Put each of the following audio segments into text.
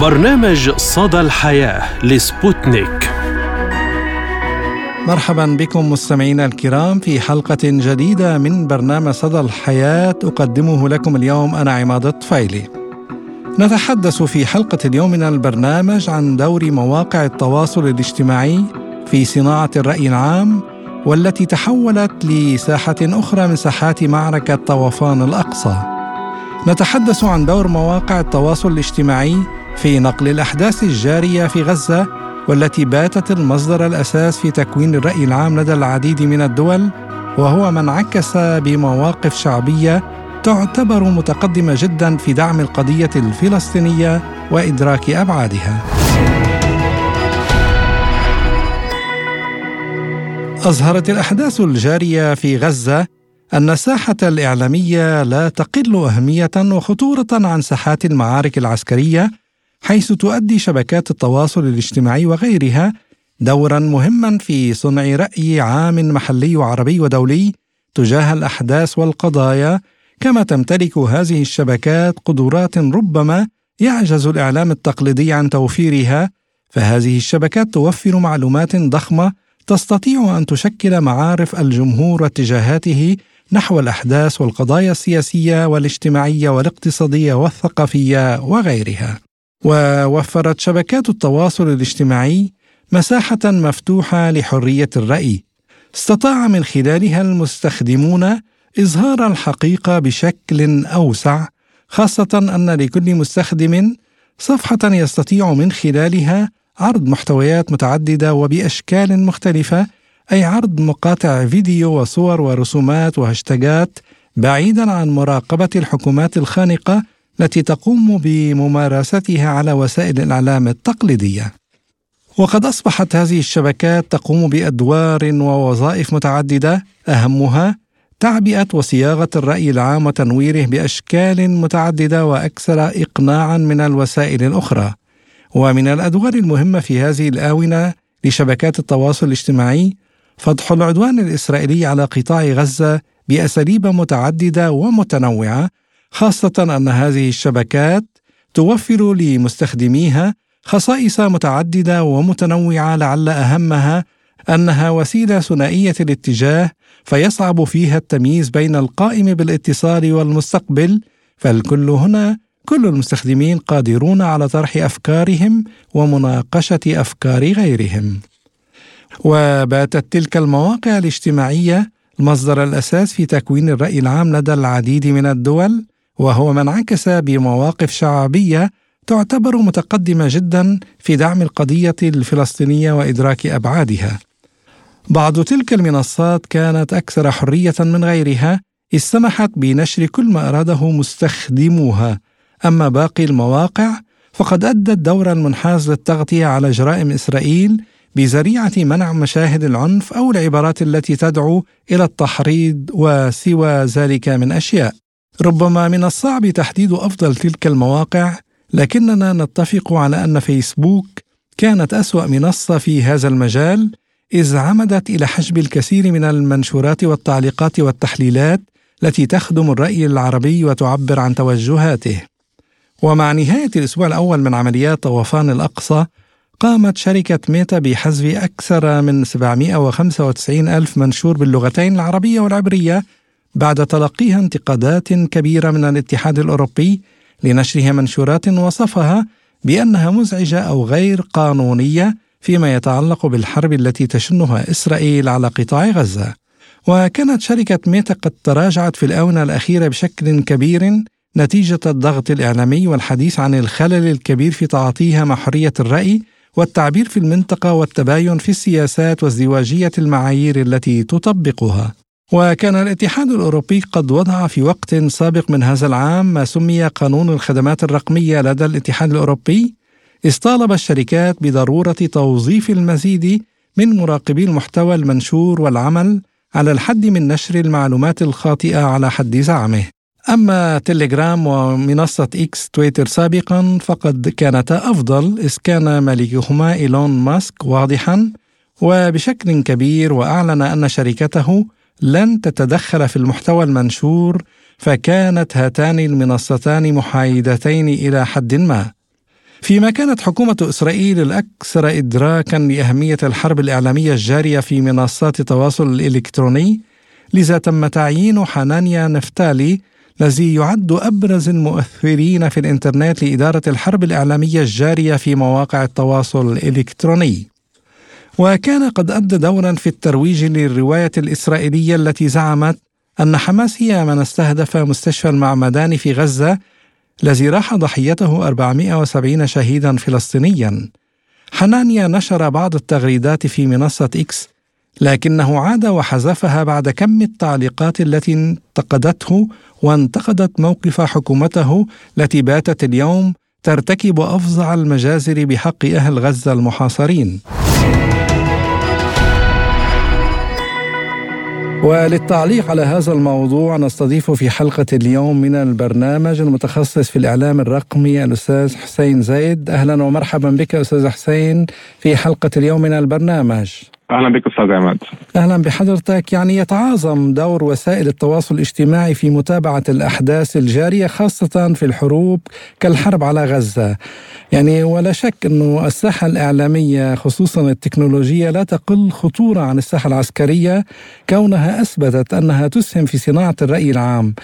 برنامج صدى الحياة لسبوتنيك مرحبا بكم مستمعينا الكرام في حلقة جديدة من برنامج صدى الحياة أقدمه لكم اليوم أنا عماد الطفيلي نتحدث في حلقة اليوم من البرنامج عن دور مواقع التواصل الاجتماعي في صناعة الرأي العام والتي تحولت لساحة أخرى من ساحات معركة طوفان الأقصى. نتحدث عن دور مواقع التواصل الاجتماعي في نقل الأحداث الجارية في غزة والتي باتت المصدر الأساس في تكوين الرأي العام لدى العديد من الدول وهو ما انعكس بمواقف شعبية تعتبر متقدمة جدا في دعم القضية الفلسطينية وإدراك أبعادها. أظهرت الأحداث الجارية في غزة أن الساحة الإعلامية لا تقل أهمية وخطورة عن ساحات المعارك العسكرية حيث تؤدي شبكات التواصل الاجتماعي وغيرها دورا مهما في صنع رأي عام محلي وعربي ودولي تجاه الأحداث والقضايا كما تمتلك هذه الشبكات قدرات ربما يعجز الإعلام التقليدي عن توفيرها فهذه الشبكات توفر معلومات ضخمة تستطيع أن تشكل معارف الجمهور واتجاهاته نحو الأحداث والقضايا السياسية والاجتماعية والاقتصادية والثقافية وغيرها. ووفرت شبكات التواصل الاجتماعي مساحة مفتوحة لحرية الرأي. استطاع من خلالها المستخدمون إظهار الحقيقة بشكل أوسع خاصة أن لكل مستخدم صفحة يستطيع من خلالها عرض محتويات متعددة وبأشكال مختلفة أي عرض مقاطع فيديو وصور ورسومات وهاشتاجات بعيدا عن مراقبة الحكومات الخانقة التي تقوم بممارستها على وسائل الإعلام التقليدية. وقد أصبحت هذه الشبكات تقوم بأدوار ووظائف متعددة. أهمها تعبئة وصياغة الرأي العام وتنويره بأشكال متعددة وأكثر اقناعا من الوسائل الأخرى. ومن الأدوار المهمة في هذه الآونة لشبكات التواصل الاجتماعي فضح العدوان الإسرائيلي على قطاع غزة بأساليب متعددة ومتنوعة خاصة أن هذه الشبكات توفر لمستخدميها خصائص متعددة ومتنوعة لعل أهمها أنها وسيلة ثنائية الاتجاه فيصعب فيها التمييز بين القائم بالاتصال والمستقبل فالكل هنا كل المستخدمين قادرون على طرح أفكارهم ومناقشة أفكار غيرهم. وباتت تلك المواقع الاجتماعية المصدر الأساس في تكوين الرأي العام لدى العديد من الدول وهو ما انعكس بمواقف شعبية تعتبر متقدمة جدا في دعم القضية الفلسطينية وإدراك أبعادها. بعض تلك المنصات كانت أكثر حرية من غيرها اذ سمحت بنشر كل ما أراده مستخدموها. أما باقي المواقع فقد أدت دورا منحاز للتغطية على جرائم إسرائيل بذريعة منع مشاهد العنف أو العبارات التي تدعو إلى التحريض وسوى ذلك من أشياء. ربما من الصعب تحديد أفضل تلك المواقع لكننا نتفق على أن فيسبوك كانت أسوأ منصة في هذا المجال إذ عمدت إلى حجب الكثير من المنشورات والتعليقات والتحليلات التي تخدم الرأي العربي وتعبر عن توجهاته. ومع نهاية الأسبوع الأول من عمليات طوفان الأقصى قامت شركة ميتا بحذف أكثر من 795 ألف منشور باللغتين العربية والعبرية بعد تلقيها انتقادات كبيرة من الاتحاد الأوروبي لنشرها منشورات وصفها بأنها مزعجة أو غير قانونية فيما يتعلق بالحرب التي تشنها إسرائيل على قطاع غزة وكانت شركة ميتا قد تراجعت في الآونة الأخيرة بشكل كبير نتيجة الضغط الإعلامي والحديث عن الخلل الكبير في تعاطيها مع حرية الرأي والتعبير في المنطقة والتباين في السياسات وازدواجية المعايير التي تطبقها. وكان الاتحاد الأوروبي قد وضع في وقت سابق من هذا العام ما سمي قانون الخدمات الرقمية لدى الاتحاد الأوروبي إذ طالب الشركات بضرورة توظيف المزيد من مراقبي المحتوى المنشور والعمل على الحد من نشر المعلومات الخاطئة على حد زعمه. أما تليجرام ومنصة إكس تويتر سابقا فقد كانتا أفضل إذ كان مالكهما إيلون ماسك واضحا وبشكل كبير وأعلن أن شركته لن تتدخل في المحتوى المنشور فكانت هاتان المنصتان محايدتين إلى حد ما. فيما كانت حكومة إسرائيل الأكثر إدراكا لأهمية الحرب الإعلامية الجارية في منصات التواصل الإلكتروني لذا تم تعيين حنانيا نفتالي الذي يعد أبرز المؤثرين في الإنترنت لإدارة الحرب الإعلامية الجارية في مواقع التواصل الإلكتروني. وكان قد أدى دورا في الترويج للرواية الإسرائيلية التي زعمت أن حماس هي من استهدف مستشفى المعمداني في غزة الذي راح ضحيته 470 شهيدا فلسطينيا. حنانيا نشر بعض التغريدات في منصة إكس لكنه عاد وحذفها بعد كم التعليقات التي انتقدته وانتقدت موقف حكومته التي باتت اليوم ترتكب أفظع المجازر بحق أهل غزة المحاصرين. وللتعليق على هذا الموضوع نستضيف في حلقة اليوم من البرنامج المتخصص في الإعلام الرقمي الأستاذ حسين زايد. أهلا ومرحبا بك أستاذ حسين في حلقة اليوم من البرنامج. أهلا بك أستاذ عماد. أهلا بحضرتك. يعني يتعاظم دور وسائل التواصل الاجتماعي في متابعة الأحداث الجارية خاصة في الحروب كالحرب على غزة. يعني ولا شك إنه الساحة الإعلامية خصوصا التكنولوجية لا تقل خطورة عن الساحة العسكرية. كونها أثبتت أنها تسهم في صناعة الرأي العام.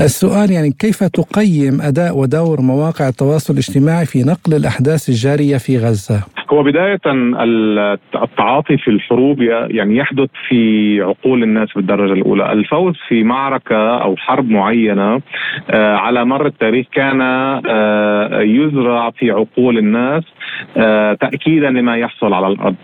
السؤال يعني كيف تقيم أداء ودور مواقع التواصل الاجتماعي في نقل الأحداث الجارية في غزة؟ هو بداية التعاطي في الحروب يعني يحدث في عقول الناس بالدرجة الأولى. الفوز في معركة أو حرب معينة آه، على مر التاريخ كان آه، يزرع في عقول الناس آه، تأكيدا لما يحصل على الأرض.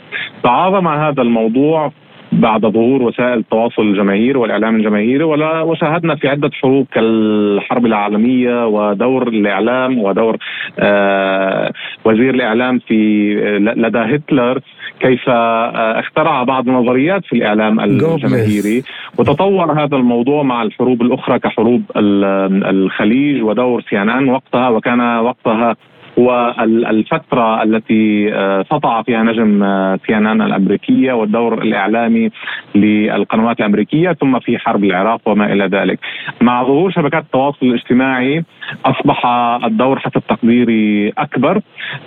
تعاظم هذا الموضوع بعد ظهور وسائل التواصل الجماهيري والإعلام الجماهيري ولا وشاهدنا في عدة حروب كالحرب العالمية ودور الإعلام ودور آه وزير الإعلام في لدى هتلر كيف آه اخترع بعض النظريات في الإعلام الجماهيري. وتطور هذا الموضوع مع الحروب الأخرى كحروب الخليج ودور سي وقتها وكان وقتها والفترة التي آه، سطع فيها نجم سي ان ان الأمريكية والدور الإعلامي للقنوات الأمريكية ثم في حرب العراق وما إلى ذلك. مع ظهور شبكات التواصل الاجتماعي أصبح الدور حسب تقديري أكبر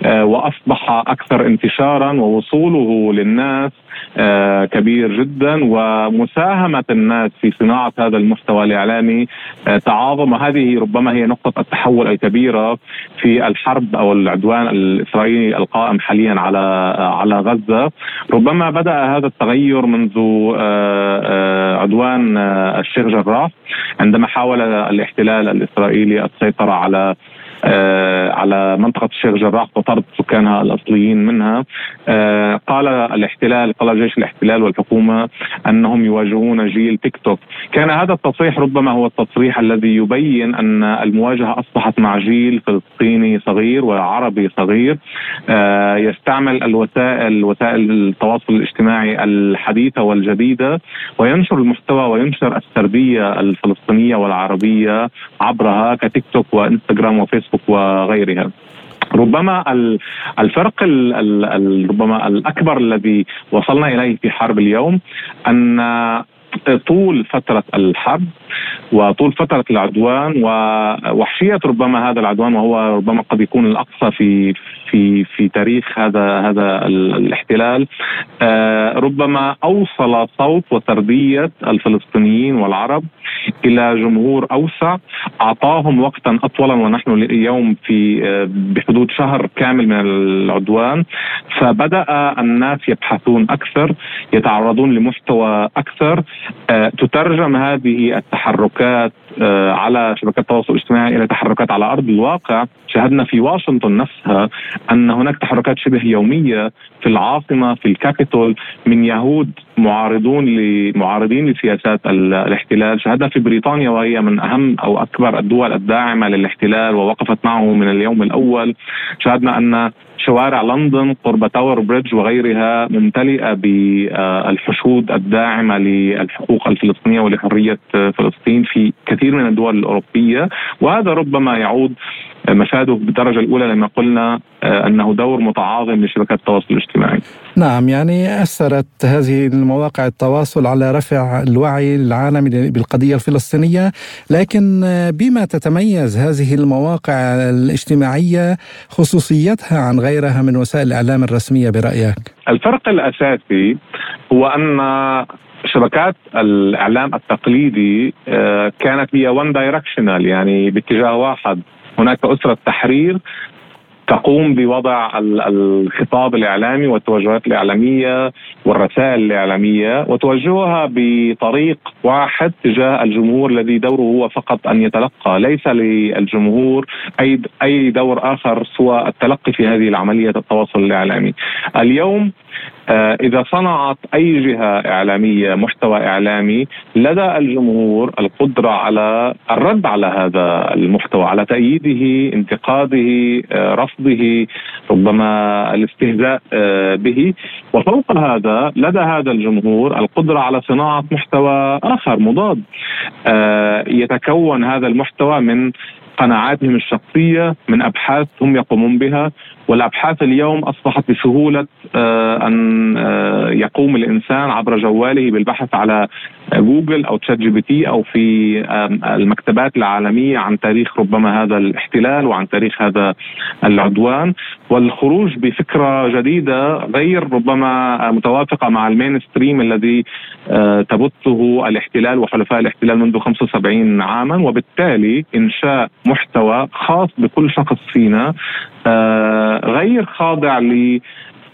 آه، وأصبح أكثر انتشارا ووصوله للناس كبير جدا ومساهمة الناس في صناعة هذا المحتوى الإعلامي تعاظم وهذه ربما هي نقطة التحول الكبيرة في الحرب أو العدوان الإسرائيلي القائم حاليا على على غزة. ربما بدأ هذا التغير منذ آه، آه، عدوان آه، الشيخ جراح عندما حاول الاحتلال الإسرائيلي السيطرة على آه، على منطقة الشيخ جراح وطرد سكانها الأصليين منها. آه، قال الاحتلال قال جيش الاحتلال والحكومة أنهم يواجهون جيل تيك توك. كان هذا التصريح ربما هو التصريح الذي يبين أن المواجهة أصبحت مع جيل فلسطيني صغير وعربي صغير. آه، يستعمل الوسائل وسائل التواصل الاجتماعي الحديثة والجديدة وينشر المحتوى وينشر السردية الفلسطينية والعربية عبرها كتيك توك وإنستغرام وفيسبوك. وغيرها. ربما الفرق ربما الأكبر الذي وصلنا إليه في حرب اليوم أن طول فترة الحرب وطول فترة العدوان ووحشية ربما هذا العدوان وهو ربما قد يكون الأقصى في في في تاريخ هذا هذا الاحتلال. آه، ربما أوصل صوت وتربية الفلسطينيين والعرب إلى جمهور أوسع أعطاهم وقتا أطولا ونحن اليوم في آه، بحدود شهر كامل من العدوان. فبدأ الناس يبحثون أكثر يتعرضون لمحتوى أكثر. تترجم هذه التحركات آه، على شبكات التواصل الاجتماعي إلى تحركات على أرض الواقع. شاهدنا في واشنطن نفسها أن هناك تحركات شبه يومية في العاصمة في الكابيتول من يهود معارضون لمعارضين لسياسات الاحتلال. شاهدنا في بريطانيا وهي من أهم أو أكبر الدول الداعمة للاحتلال ووقفت معه من اليوم الأول. شاهدنا أن شوارع لندن قرب تاور بريدج وغيرها ممتلئة بالحشود الداعمة للحقوق الفلسطينية ولحرية فلسطين في كثير من الدول الأوروبية وهذا ربما يعود مفاده بالدرجه الأولى لما قلنا أنه دور متعاظم لشبكات التواصل الاجتماعي. نعم يعني أثرت هذه المواقع التواصل على رفع الوعي العالمي بالقضية الفلسطينية، لكن بما تتميز هذه المواقع الاجتماعية خصوصيتها عن غيرها من وسائل الإعلام الرسمية برأيك؟ الفرق الأساسي هو أن شبكات الإعلام التقليدي آه، كانت هي وان دايركشنال يعني باتجاه واحد هناك أسرة تحرير تقوم بوضع الخطاب الإعلامي والتوجهات الإعلامية والرسائل الإعلامية وتوجهها بطريق واحد تجاه الجمهور الذي دوره هو فقط أن يتلقى، ليس للجمهور أي أي دور آخر سوى التلقي في هذه العملية التواصل الإعلامي. اليوم إذا صنعت أي جهة إعلامية محتوى إعلامي لدى الجمهور القدرة على الرد على هذا المحتوى على تأييده انتقاده آه، رفضه ربما الاستهزاء آه، به. وفوق هذا لدى هذا الجمهور القدرة على صناعة محتوى آخر مضاد. يتكون هذا المحتوى من قناعاتهم الشخصية من أبحاث هم يقومون بها والأبحاث اليوم أصبحت بسهولة آه، أن آه، يقوم الإنسان عبر جواله بالبحث على جوجل أو تشات جي بي تي أو في المكتبات العالمية عن تاريخ ربما هذا الاحتلال وعن تاريخ هذا العدوان. والخروج بفكرة جديدة غير ربما متوافقة مع المين ستريم الذي آه، تبثه الاحتلال وحلفاء الاحتلال منذ 75 عاما. وبالتالي إنشاء محتوى خاص بكل شخص فينا آه، غير خاضع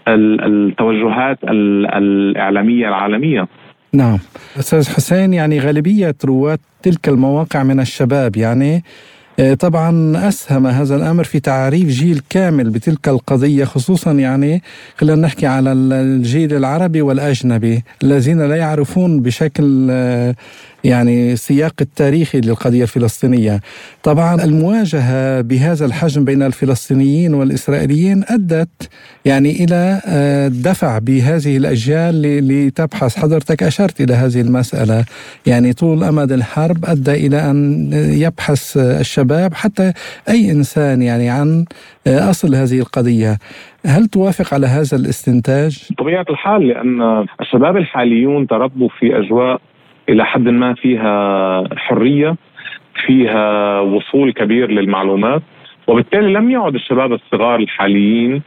للتوجهات الإعلامية العالمية. نعم. أستاذ حسين يعني غالبية رواد تلك المواقع من الشباب يعني طبعا أسهم هذا الأمر في تعريف جيل كامل بتلك القضية خصوصا يعني خلينا نحكي على الجيل العربي والأجنبي الذين لا يعرفون بشكل آه، يعني السياق التاريخي للقضية الفلسطينية. طبعا المواجهة بهذا الحجم بين الفلسطينيين والإسرائيليين أدت يعني إلى آه، دفع بهذه الأجيال لتبحث حضرتك أشرت إلى هذه المسألة. يعني طول أمد الحرب أدى إلى أن يبحث الشباب حتى أي إنسان يعني عن آه، أصل هذه القضية هل توافق على هذا الاستنتاج؟ بطبيعة الحال لأن الشباب الحاليون تربوا في أجواء إلى حد ما فيها حرية فيها وصول كبير للمعلومات وبالتالي لم يعد الشباب الصغار الحاليين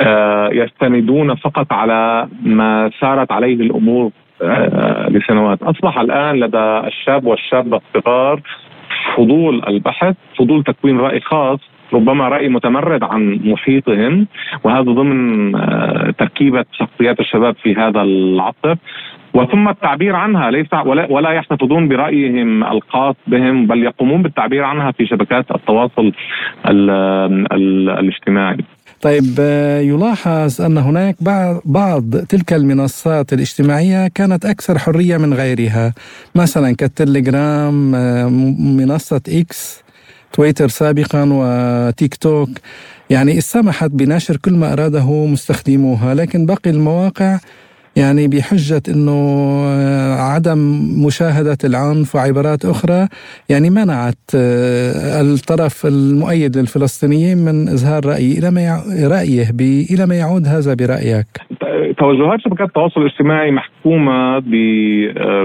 آه، يستندون فقط على ما سارت عليه الأمور آه، لسنوات أصبح الآن لدى الشاب والشابة الصغار فضول البحث فضول تكوين رأي خاص ربما رأي متمرد عن محيطهم وهذا ضمن آه، تركيبة شخصيات الشباب في هذا العصر. وثم التعبير عنها ليس ولا, ولا يحتفظون برأيهم الخاص بهم بل يقومون بالتعبير عنها في شبكات التواصل ال ال الاجتماعي. طيب آه، يلاحظ أن هناك بعض تلك المنصات الاجتماعية كانت أكثر حرية من غيرها. مثلا كالتليجرام آه، منصة إكس تويتر سابقا وتيك توك. يعني سمحت بنشر كل ما أراده مستخدموها لكن باقي المواقع يعني بحجة أنه عدم مشاهدة العنف وعبارات أخرى يعني منعت آه، الطرف المؤيد للفلسطينيين من إظهار رأيه إلى ما رأيه إلى ما يعود هذا برأيك. توجهات شبكات التواصل الاجتماعي محكومة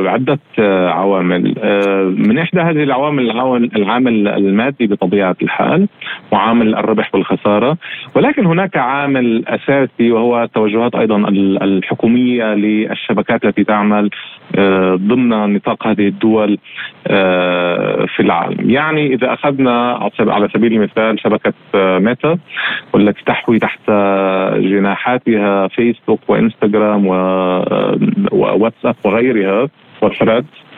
بعدة آه، عوامل. آه، من إحدى هذه العوامل العامل المادي بطبيعة الحال وعامل الربح والخسارة. ولكن هناك عامل أساسي وهو التوجهات أيضا الحكومية للشبكات التي تعمل آه، ضمن نطاق هذه الدول آه، في العالم. يعني إذا أخذنا على سبيل المثال شبكة آه، ميتا والتي تحوي تحت جناحاتها فيسبوك وإنستغرام وواتساب وغيرها وثريدز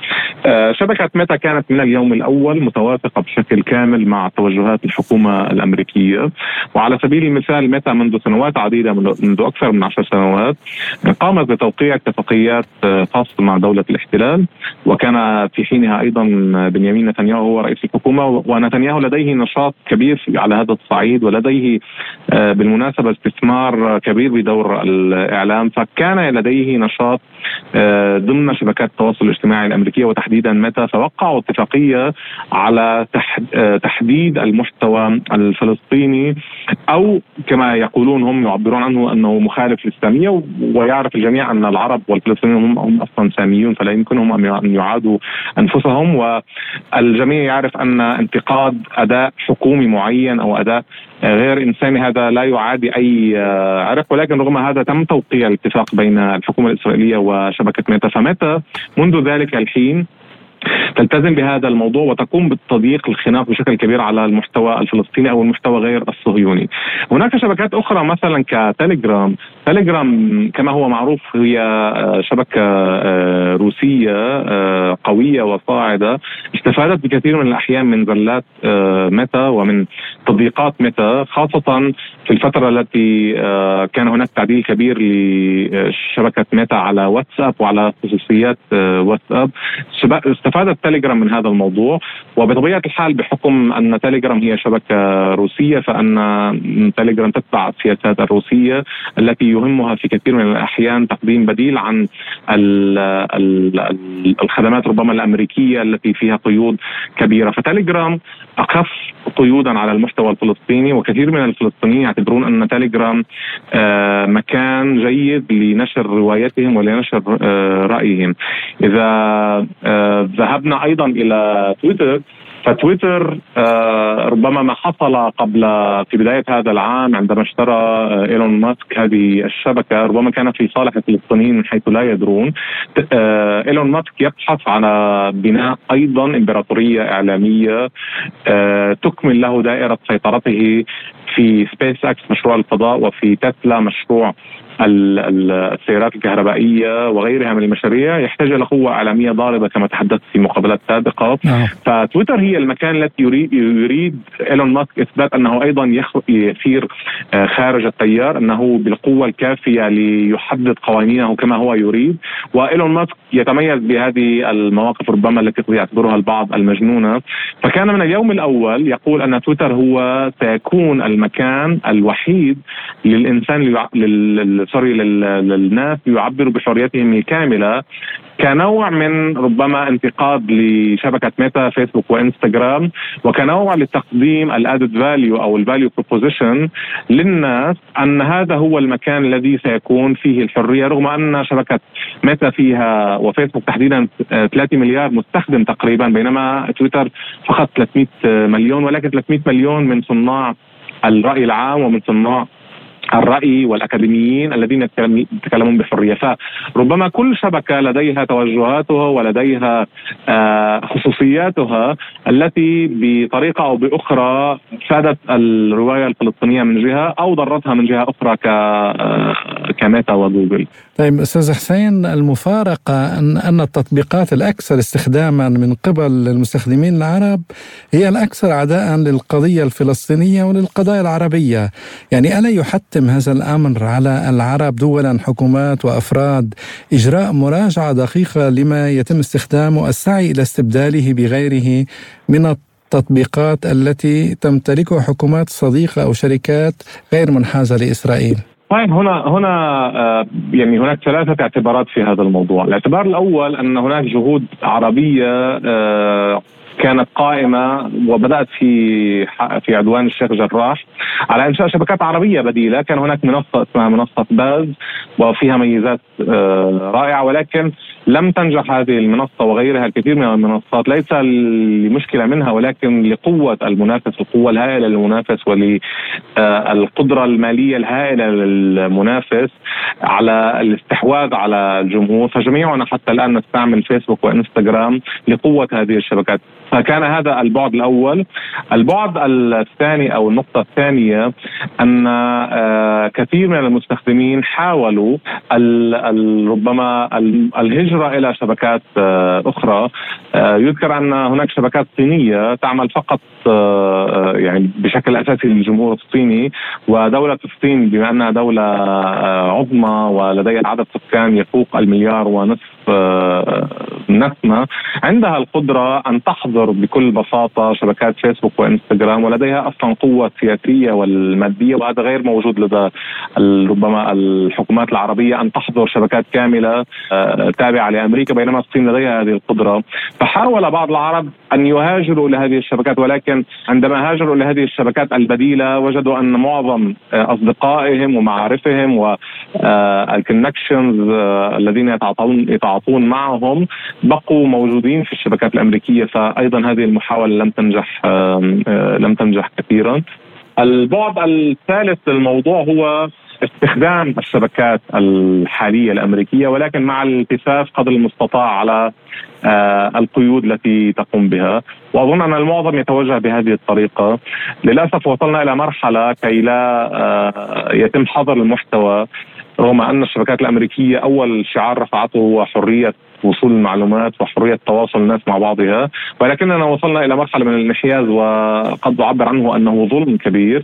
شبكة ميتا كانت من اليوم الأول متوافقة بشكل كامل مع توجهات الحكومة الأمريكية. وعلى سبيل المثال ميتا منذ سنوات عديدة منذ أكثر من عشر سنوات قامت بتوقيع اتفاقيات آه، خاصة مع دولة الاحتلال. وكان في حينها أيضا بنيامين نتنياهو هو رئيس الحكومة. ونتنياهو لديه نشاط كبير على هذا الصعيد ولديه آه، بالمناسبة استثمار كبير بدور الإعلام. فكان لديه نشاط ضمن شبكات التواصل الاجتماعي الأمريكية. الأمريكية وتحديدا متى فوقعوا اتفاقية على تحديد المحتوى الفلسطيني أو كما يقولون هم يعبرون عنه أنه مخالف للساميه ويعرف الجميع أن العرب والفلسطينيون هم, هم أصلا ساميون فلا يمكنهم أن يعادوا أنفسهم. والجميع يعرف أن انتقاد أداء حكومي معين أو أداء غير إنساني هذا لا يعادي أي عرق. ولكن رغم هذا تم توقيع الاتفاق بين الحكومة الإسرائيلية وشبكة ميتا. فميتا منذ ذلك الحين تلتزم بهذا الموضوع وتقوم بتضييق الخناق بشكل كبير على المحتوى الفلسطيني أو المحتوى غير الصهيوني. هناك شبكات أخرى مثلا كتليجرام، تليجرام كما هو معروف هي آه، شبكة آه، روسية آه، قوية وصاعدة. استفادت بكثير من الأحيان من زلات ميتا ومن تضييقات ميتا خاصة في الفترة التي كان هناك تعديل كبير لشبكة ميتا على واتساب وعلى خصوصيات واتساب. استفادت تليجرام من هذا الموضوع وبطبيعة الحال بحكم أن تليجرام هي شبكة روسية فأن تليجرام تتبع السياسات الروسية التي يهمها في كثير من الأحيان تقديم بديل عن الخدمات ربما الأمريكية التي فيها قيود كبيرة. فتليجرام أخف قيودا على المحتوى الفلسطيني وكثير من الفلسطينيين يعتبرون أن تليجرام آه، مكان جيد لنشر روايتهم ولنشر آه، رأيهم. إذا آه، ذهبنا أيضا إلى تويتر فتويتر آه ربما ما حصل قبل في بداية هذا العام عندما اشترى آه إيلون ماسك هذه الشبكة ربما كان في صالح الفلسطينيين من حيث لا يدرون. آه إيلون ماسك يبحث على بناء أيضا إمبراطورية إعلامية تكمل له دائرة سيطرته في سبيس إكس مشروع الفضاء وفي تسلا مشروع السيارات الكهربائية وغيرها من المشاريع يحتاج إلى قوة إعلامية ضاربة كما تحدثت في مقابلات سابقة. نعم. فتويتر هي المكان التي يريد يريد إيلون ماسك إثبات أنه أيضا يسير آه، خارج التيار أنه بالقوة الكافية ليحدد قوانينه كما هو يريد. وإيلون ماسك يتميز بهذه المواقف ربما التي قد يعتبرها البعض المجنونة. فكان من اليوم الأول يقول أن تويتر هو سيكون المكان الوحيد للإنسان sorry للناس يعبروا بحريتهم الكاملة كنوع من ربما انتقاد لشبكة ميتا فيسبوك وإنستغرام وكنوع لتقديم ال added value أو ال value proposition للناس أن هذا هو المكان الذي سيكون فيه الحرية رغم أن شبكة ميتا فيها وفيسبوك تحديدا 3 مليار مستخدم تقريبا بينما تويتر فقط 300 مليون ولكن 300 مليون من صناع الرأي العام ومن صناع الرأي والأكاديميين الذين يتكلمون بحرية. فربما كل شبكة لديها توجهاتها ولديها آه، خصوصياتها التي بطريقة أو بأخرى فادت الرواية الفلسطينية من جهة أو ضرتها من جهة أخرى آه، كميتا وجوجل. طيب أستاذ حسين المفارقة أن أن التطبيقات الأكثر استخداما من قبل المستخدمين العرب هي الأكثر عداء للقضية الفلسطينية وللقضايا العربية. يعني ألا يحتم هذا الأمر على العرب دولا حكومات وأفراد. إجراء مراجعة دقيقة لما يتم استخدامه السعي إلى استبداله بغيره من التطبيقات التي تمتلكها حكومات صديقة أو شركات غير منحازة لإسرائيل. طيب هنا هنا آه، يعني هناك ثلاثة اعتبارات في هذا الموضوع، الاعتبار الأول أن هناك جهود عربية آه، كانت قائمة وبدأت في في عدوان الشيخ جراح. على إنشاء شبكات عربية بديلة، كان هناك منصة اسمها منصة باز وفيها ميزات آه، رائعة. ولكن لم تنجح هذه المنصة وغيرها الكثير من المنصات. ليس لمشكلة منها ولكن لقوة المنافس القوة الهائلة للمنافس وللقدره المالية الهائلة للمنافس على الاستحواذ على الجمهور. فجميعنا حتى الآن نستعمل فيسبوك وإنستغرام لقوة هذه الشبكات. فكان هذا البعد الأول. البعد الثاني أو النقطة الثانية أن آه، كثير من المستخدمين حاولوا ربما الهجرة إلى شبكات آه، أخرى. آه، يذكر أن هناك شبكات صينية تعمل فقط يعني بشكل أساسي للجمهور الصيني ودولة الصين بما أنها دولة عظمى ولديها عدد سكان يفوق المليار ونصف نسمة عندها القدرة أن تحظر بكل بساطة شبكات فيسبوك وإنستغرام ولديها أصلا قوة سياسية والمادية وهذا غير موجود لدى ربما الحكومات العربية أن تحظر شبكات كاملة آه، تابعة لأمريكا بينما الصين لديها هذه القدرة. فحاول بعض العرب أن يهاجروا إلى هذه الشبكات ولكن عندما هاجروا إلى هذه الشبكات البديلة وجدوا أن معظم آه، أصدقائهم ومعارفهم والكونكشنز آه، الذين يتعاطون يتعاطون معهم بقوا موجودين في الشبكات الأمريكية فأيضا هذه المحاولة لم تنجح لم تنجح كثيرا. البعد الثالث للموضوع هو استخدام الشبكات الحالية الأمريكية ولكن مع الالتفاف قدر المستطاع على آه، القيود التي تقوم بها. وأظن أن المعظم يتوجه بهذه الطريقة. للأسف وصلنا إلى مرحلة كي لا آه، يتم حظر المحتوى. رغم أن الشبكات الأمريكية أول شعار رفعته هو حرية وصول المعلومات وحرية تواصل الناس مع بعضها. ولكننا وصلنا إلى مرحلة من الانحياز وقد أعبر عنه أنه ظلم كبير.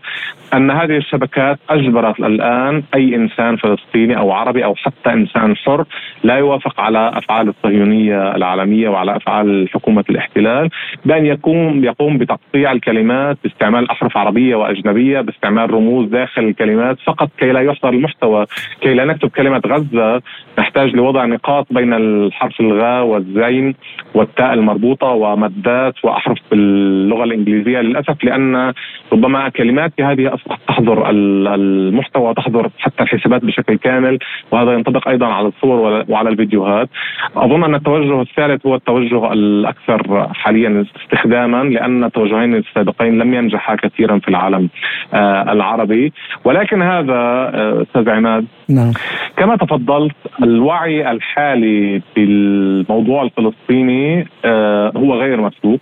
أن هذه الشبكات أجبرت الآن أي إنسان فلسطيني أو عربي أو حتى إنسان حر لا يوافق على أفعال الصهيونية العالمية وعلى أفعال حكومة الاحتلال بأن يقوم يقوم بتقطيع الكلمات باستعمال أحرف عربية وأجنبية باستعمال رموز داخل الكلمات فقط كي لا يحضر المحتوى كي لا نكتب كلمة غزة. نحتاج لوضع نقاط بين الحرف الغاء والزين والتاء المربوطة ومدات وأحرف باللغة الإنجليزية للأسف لأن ربما كلمات هذه تحضر المحتوى تحضر حتى الحسابات بشكل كامل وهذا ينطبق أيضا على الصور وعلى الفيديوهات. أظن أن التوجه الثالث هو التوجه الأكثر حاليا استخداما لأن التوجهين السابقين لم ينجحا كثيرا في العالم آه، العربي. ولكن هذا آه، أستاذ عماد نعم. كما تفضلت الوعي الحالي في الموضوع الفلسطيني آه، هو غير مسبوق.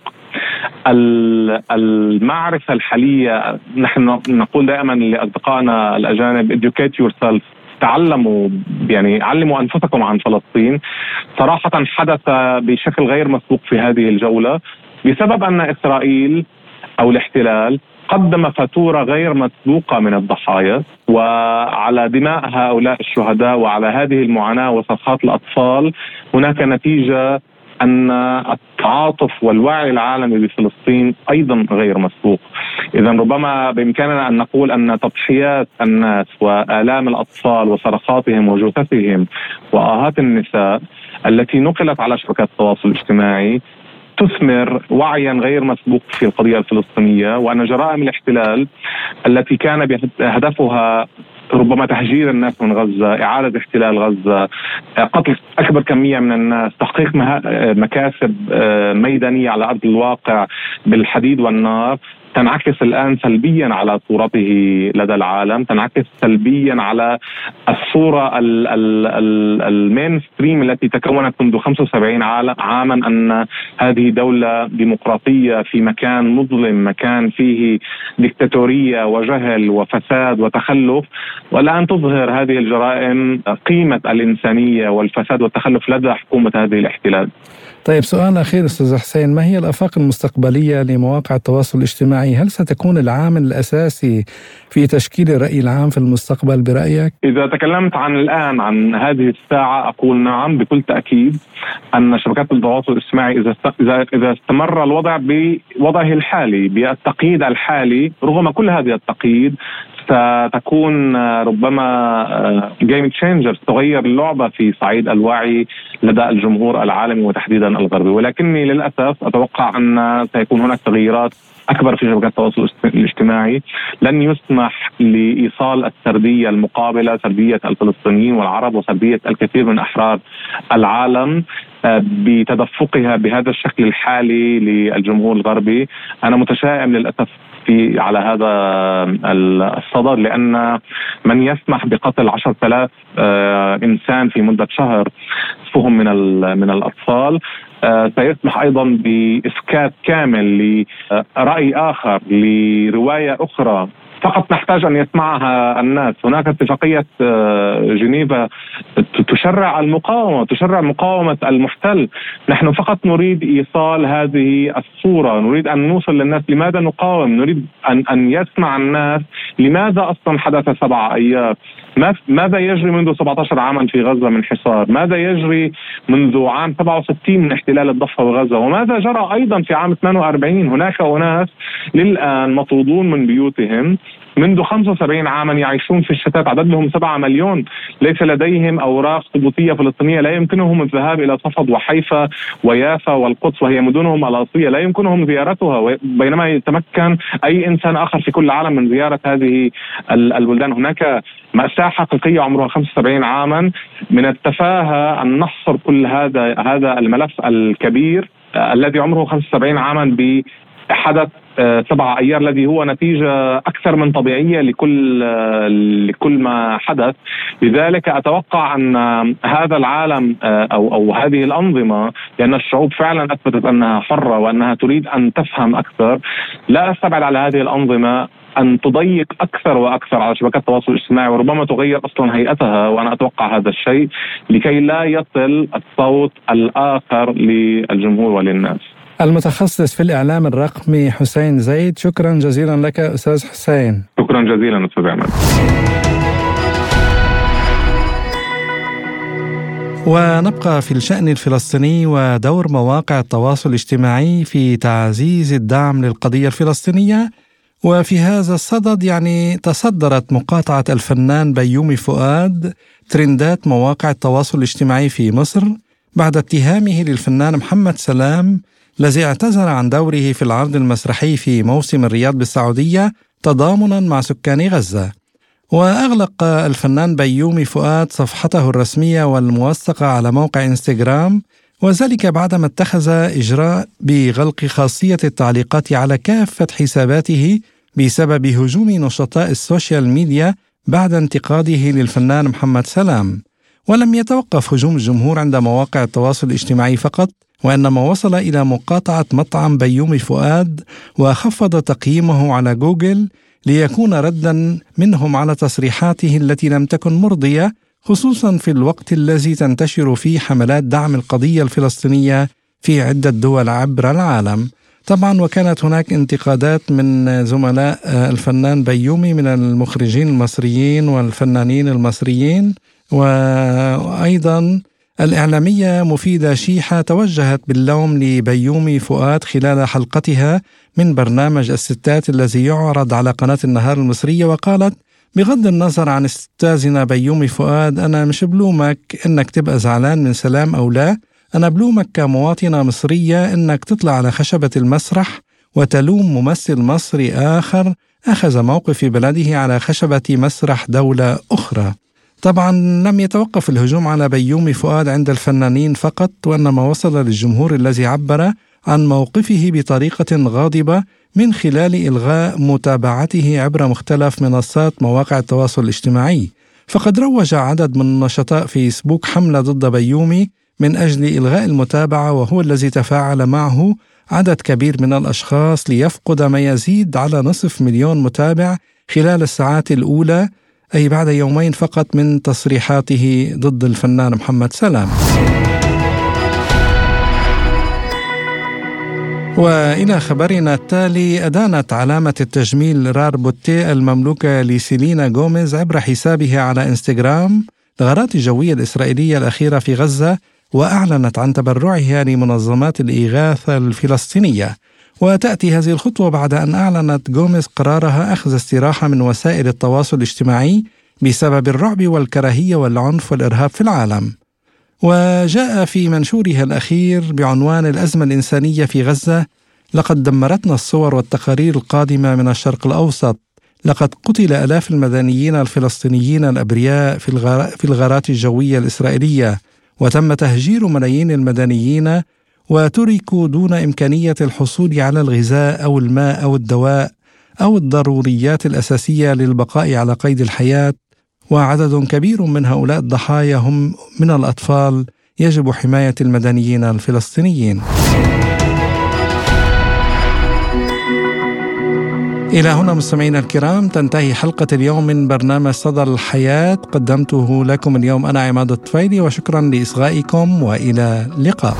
المعرفة الحالية نحن نقول دائما لأصدقائنا الأجانب educate yourself. تعلموا يعني علموا أنفسكم عن فلسطين. صراحة حدث بشكل غير مسبوق في هذه الجولة بسبب أن إسرائيل أو الاحتلال قدم فاتورة غير مسبوقة من الضحايا وعلى دماء هؤلاء الشهداء وعلى هذه المعاناة وصرخات الأطفال هناك نتيجة أن التعاطف والوعي العالمي بفلسطين أيضا غير مسبوق. اذا ربما بإمكاننا أن نقول أن تضحيات الناس وآلام الأطفال وصرخاتهم وجثثهم وآهات النساء التي نقلت على شبكات التواصل الاجتماعي تثمر وعيا غير مسبوق في القضية الفلسطينية وأن جرائم الاحتلال التي كان هدفها ربما تهجير الناس من غزة، إعادة احتلال غزة، قتل أكبر كميه من الناس، تحقيق مكاسب آه، ميدانية على أرض الواقع بالحديد والنار، تنعكس الآن سلبيا على صورته لدى العالم، تنعكس سلبيا على الصورة المين ستريم التي تكونت منذ 75 عاما أن هذه دولة ديمقراطية في مكان مظلم، مكان فيه ديكتاتورية وجهل وفساد وتخلف، والآن تظهر هذه الجرائم قيمة الإنسانية والفساد والتخلف لدى حكومة هذه الاحتلال. طيب سؤال أخير أستاذ حسين ما هي الآفاق المستقبلية لمواقع التواصل الاجتماعي هل ستكون العامل الأساسي في تشكيل الرأي العام في المستقبل برأيك؟ إذا تكلمت عن الآن عن هذه الساعة أقول نعم بكل تأكيد أن شبكات التواصل الاجتماعي إذا إذا استمر الوضع بوضعه الحالي بالتقييد الحالي رغم كل هذه التقييد ستكون ربما game آه، changer تغير اللعبه في صعيد الوعي لدى الجمهور العالمي وتحديدا الغربي. ولكني للأسف أتوقع أن سيكون هناك تغييرات أكبر في شبكات التواصل الاجتماعي. لن يسمح لإيصال السردية المقابلة سردية الفلسطينيين والعرب وسردية الكثير من أحرار العالم آه، بتدفقها بهذا الشكل الحالي للجمهور الغربي. أنا متشائم للأسف في على هذا الصدد لأن من يسمح بقتل 10000 آه، إنسان في مدة شهر فهم من من الأطفال آه، سيسمح أيضا بإسكات كامل لرأي آخر لرواية أخرى فقط نحتاج أن يسمعها الناس. هناك اتفاقية آه، جنيفا تشرع المقاومة تشرع مقاومة المحتل. نحن فقط نريد إيصال هذه الصورة. نريد أن نوصل للناس لماذا نقاوم. نريد ان أن يسمع الناس لماذا أصلا حدث سبع ايار ماذا يجري منذ 17 عاما في غزة من حصار؟ ماذا يجري منذ عام 67 من احتلال الضفة وغزة؟ وماذا جرى أيضا في عام 42 هناك أناس للآن مطرودون من بيوتهم. منذ 75 عاما يعيشون في الشتات عددهم 7 مليون. ليس لديهم أوراق ثبوتية فلسطينية. لا يمكنهم الذهاب إلى صفد وحيفا ويافا والقدس وهي مدنهم الأصلية. لا يمكنهم زيارتها بينما يتمكن أي إنسان آخر في كل العالم من زيارة هذه البلدان. هناك مأساة حقيقية عمرها 75 عاما. من التفاهة أن نحصر كل هذا هذا الملف الكبير الذي عمره 75 عاما بحدث آه، سبع أيار الذي هو نتيجة أكثر من طبيعية لكل آه، لكل ما حدث لذلك أتوقع أن هذا العالم آه، أو أو هذه الأنظمة لأن الشعوب فعلا أثبتت أنها حرة وأنها تريد أن تفهم أكثر لا أستبعد على هذه الأنظمة أن تضيق أكثر وأكثر على شبكات التواصل الاجتماعي وربما تغير أصلا هيئتها وأنا أتوقع هذا الشيء لكي لا يصل الصوت الآخر للجمهور وللناس. المتخصص في الإعلام الرقمي حسين زيد شكرا جزيلا لك أستاذ حسين. شكرا جزيلا أستاذ عماد ونبقى في الشأن الفلسطيني ودور مواقع التواصل الاجتماعي في تعزيز الدعم للقضية الفلسطينية. وفي هذا الصدد يعني تصدرت مقاطعة الفنان بيومي فؤاد ترندات مواقع التواصل الاجتماعي في مصر بعد اتهامه للفنان محمد سلام الذي اعتذر عن دوره في العرض المسرحي في موسم الرياض بالسعودية تضامنا مع سكان غزة. وأغلق الفنان بيومي فؤاد صفحته الرسمية والموثقة على موقع إنستغرام وذلك بعدما اتخذ إجراء بغلق خاصية التعليقات على كافة حساباته بسبب هجوم نشطاء السوشيال ميديا بعد انتقاده للفنان محمد سلام. ولم يتوقف هجوم الجمهور عند مواقع التواصل الاجتماعي فقط وإنما وصل إلى مقاطعة مطعم بيومي فؤاد وخفض تقييمه على جوجل ليكون ردا منهم على تصريحاته التي لم تكن مرضية خصوصا في الوقت الذي تنتشر فيه حملات دعم القضية الفلسطينية في عدة دول عبر العالم. طبعا وكانت هناك انتقادات من زملاء الفنان بيومي من المخرجين المصريين والفنانين المصريين وأيضا الإعلامية مفيدة شيحة توجهت باللوم لبيومي فؤاد خلال حلقتها من برنامج الستات الذي يعرض على قناة النهار المصرية وقالت بغض النظر عن استاذنا بيومي فؤاد أنا مش بلومك إنك تبقى زعلان من سلام أو لا. أنا بلومك كمواطنة مصرية إنك تطلع على خشبة المسرح وتلوم ممثل مصري آخر أخذ موقف في بلده على خشبة مسرح دولة أخرى. طبعا لم يتوقف الهجوم على بيومي فؤاد عند الفنانين فقط وإنما وصل للجمهور الذي عبر عن موقفه بطريقة غاضبة من خلال إلغاء متابعته عبر مختلف منصات مواقع التواصل الاجتماعي. فقد روج عدد من نشطاء فيسبوك حملة ضد بيومي من أجل إلغاء المتابعة وهو الذي تفاعل معه عدد كبير من الأشخاص ليفقد ما يزيد على نصف مليون متابع خلال الساعات الأولى أي بعد يومين فقط من تصريحاته ضد الفنان محمد سلام. وإلى خبرنا التالي أدانت علامة التجميل رير بيوتي المملوكة لسيلينا غوميز عبر حسابها على إنستغرام الغارات الجوية الإسرائيلية الأخيرة في غزة وأعلنت عن تبرعها لمنظمات الإغاثة الفلسطينية. وتأتي هذه الخطوة بعد أن أعلنت جوميز قرارها أخذ استراحة من وسائل التواصل الاجتماعي بسبب الرعب والكراهية والعنف والإرهاب في العالم. وجاء في منشورها الأخير بعنوان الأزمة الإنسانية في غزة لقد دمرتنا الصور والتقارير القادمة من الشرق الأوسط لقد قتل آلاف المدنيين الفلسطينيين الأبرياء في الغارات الجوية الإسرائيلية وتم تهجير ملايين المدنيين وتركوا دون إمكانية الحصول على الغذاء أو الماء أو الدواء أو الضروريات الأساسية للبقاء على قيد الحياة. وعدد كبير من هؤلاء الضحايا هم من الأطفال يجب حماية المدنيين الفلسطينيين. إلى هنا مستمعينا الكرام تنتهي حلقة اليوم من برنامج صدى الحياة. قدمته لكم اليوم أنا عماد الطفيلي وشكرا لإصغائكم وإلى اللقاء.